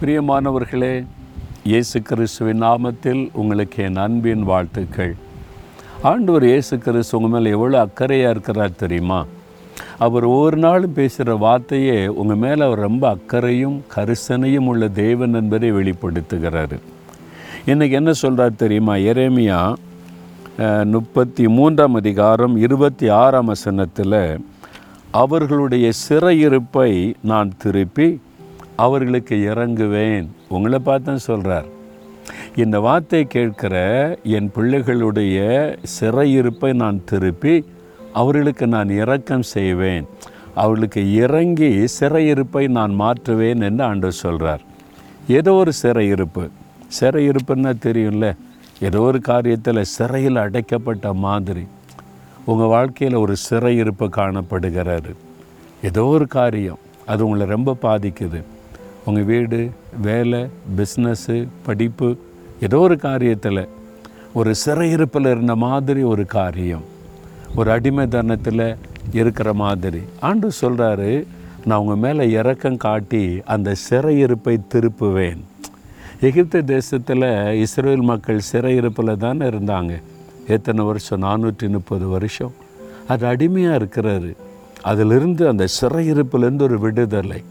பிரியமானவர்களே இயேசு கிறிஸ்துவின் நாமத்தில் உங்களுக்கு என் அன்பின் வாழ்த்துக்கள். ஆண்டவர் இயேசு கிறிஸ்து உங்கள் மேலே எவ்வளோ அக்கறையாக இருக்கிறார் தெரியுமா? அவர் ஒவ்வொரு நாளும் பேசுகிற வார்த்தையே உங்கள் மேலே அவர் ரொம்ப அக்கறையும் கரிசனையும் உள்ள தேவன் என்பதை வெளிப்படுத்துகிறாரு. இன்றைக்கி என்ன சொல்கிறார் தெரியுமா? எரேமியா முப்பத்தி மூன்றாம் அதிகாரம் இருபத்தி ஆறாம் வசனத்தில் அவர்களுடைய சிறையிருப்பை நான் திருப்பி அவர்களுக்கு இறங்குவேன். உங்களை பார்த்து சொல்கிறார் இந்த வார்த்தை கேட்கிற என் பிள்ளைகளுடைய சிறையிருப்பை நான் திருப்பி அவர்களுக்கு நான் இரக்கம் செய்வேன். அவர்களுக்கு இறங்கி சிறையிருப்பை நான் மாற்றுவேன் என்று ஆண்டு சொல்கிறார் ஏதோ ஒரு சிறையிருப்பு. சிறையிருப்புன்னா தெரியும்ல? ஏதோ ஒரு காரியத்தில் சிறையில் அடைக்கப்பட்ட மாதிரி. உங்கள் வாழ்க்கையில் ஒரு சிறையிருப்பு காணப்படுகிறாரு. ஏதோ ஒரு காரியம். அது உங்களை ரொம்ப பாதிக்குது. உங்கள் வீடு வேலை பிஸ்னஸ்ஸு படிப்பு ஏதோ ஒரு காரியத்தில் ஒரு சிறையிருப்பில் இருந்த மாதிரி ஒரு காரியம். ஒரு அடிமைதனத்தில் இருக்கிற மாதிரி. ஆண்டு சொல்கிறாரு நான் உங்கள் மேலே இறக்கம் காட்டி அந்த சிறையிருப்பை திருப்புவேன். எகிப்து தேசத்தில் இஸ்ரேல் மக்கள் சிறையிருப்பில் தானே இருந்தாங்க. எத்தனை வருஷம்? நானூற்றி முப்பது வருஷம். அது அடிமையாக இருக்கிறாரு. அதிலிருந்து அந்த சிறையிருப்பிலேருந்து ஒரு விடுதலை.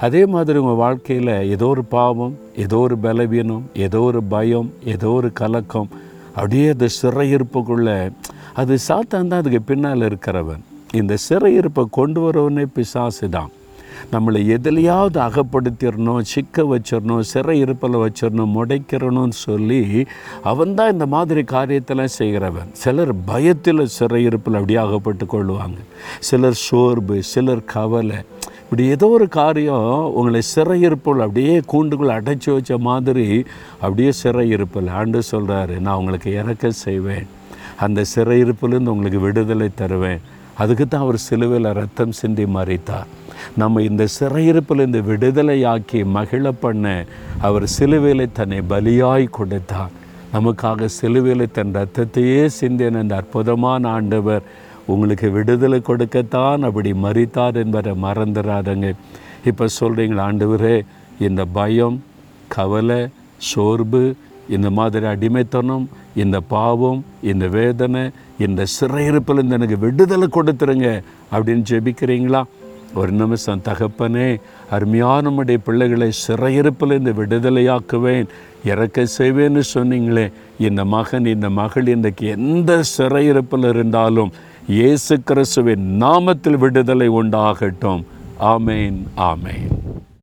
அதே மாதிரி உங்கள் வாழ்க்கையில் ஏதோ ஒரு பாவம் ஏதோ ஒரு பலவீனம் ஏதோ ஒரு பயம் ஏதோ ஒரு கலக்கம் அப்படியே அந்த சிறையிருப்புக்குள்ளே அது சாத்தான் தான் அதுக்கு பின்னால் இருக்கிறவன். இந்த சிறையிருப்பை கொண்டு வரவனே பிசாசு தான் நம்மளை எதுலையாவது அகப்படுத்திடணும் சிக்க வச்சிடணும் சிறை இருப்பில் வச்சிடணும் முடைக்கிறணும்னு சொல்லி அவன் தான் இந்த மாதிரி காரியத்தெல்லாம் செய்கிறவன். சிலர் பயத்தில் சிறை இருப்பில் அப்படியே அகப்பட்டு கொள்வாங்க சிலர் சோர்வு சிலர் கவலை இப்படி ஏதோ ஒரு காரியம் உங்களை சிறையிருப்பில் அப்படியே கூண்டுக்குள் அடைச்சி வச்ச மாதிரி அப்படியே சிறையிருப்பில். ஆண்டு சொல்கிறாரு நான் உங்களுக்கு இறக்க செய்வேன். அந்த சிறையிருப்பிலேருந்து உங்களுக்கு விடுதலை தருவேன். அதுக்கு தான் அவர் சிலுவையில் ரத்தம் சிந்தி மறைத்தார். நம்ம இந்த சிறையிருப்பில் இந்த விடுதலையாக்கி மகிழ பண்ண அவர் சிலுவையில் தன்னை பலியாய் கொடுத்தார். நமக்காக சிலுவையில் தன் ரத்தத்தையே சிந்தின அந்த அற்புதமான ஆண்டவர் உங்களுக்கு விடுதலை கொடுக்கத்தான் அப்படி மறித்தார் என்பதை மறந்துடாதங்க இப்போ சொல்கிறீங்களா ஆண்டவரே இந்த பயம் கவலை சோர்வு இந்த மாதிரி அடிமைத்தனம் இந்த பாவம் இந்த வேதனை இந்த சிறையிருப்பில் இருந்து எனக்கு விடுதலை கொடுத்துருங்க அப்படின்னு ஜெபிக்கிறீங்களா? ஒரு நிமிஷம் தகப்பனே அருமையானமுடைய பிள்ளைகளை சிறையிருப்பில் இந்த விடுதலையாக்குவேன். இறக்க செய்வேன்னு சொன்னீங்களே இந்த மகன் இந்த மகள் இன்றைக்கு எந்த சிறையிருப்பில் இருந்தாலும் இயேசு கிறிஸ்துவின் நாமத்தில் விடுதலை உண்டாகட்டும். ஆமேன் ஆமேன்.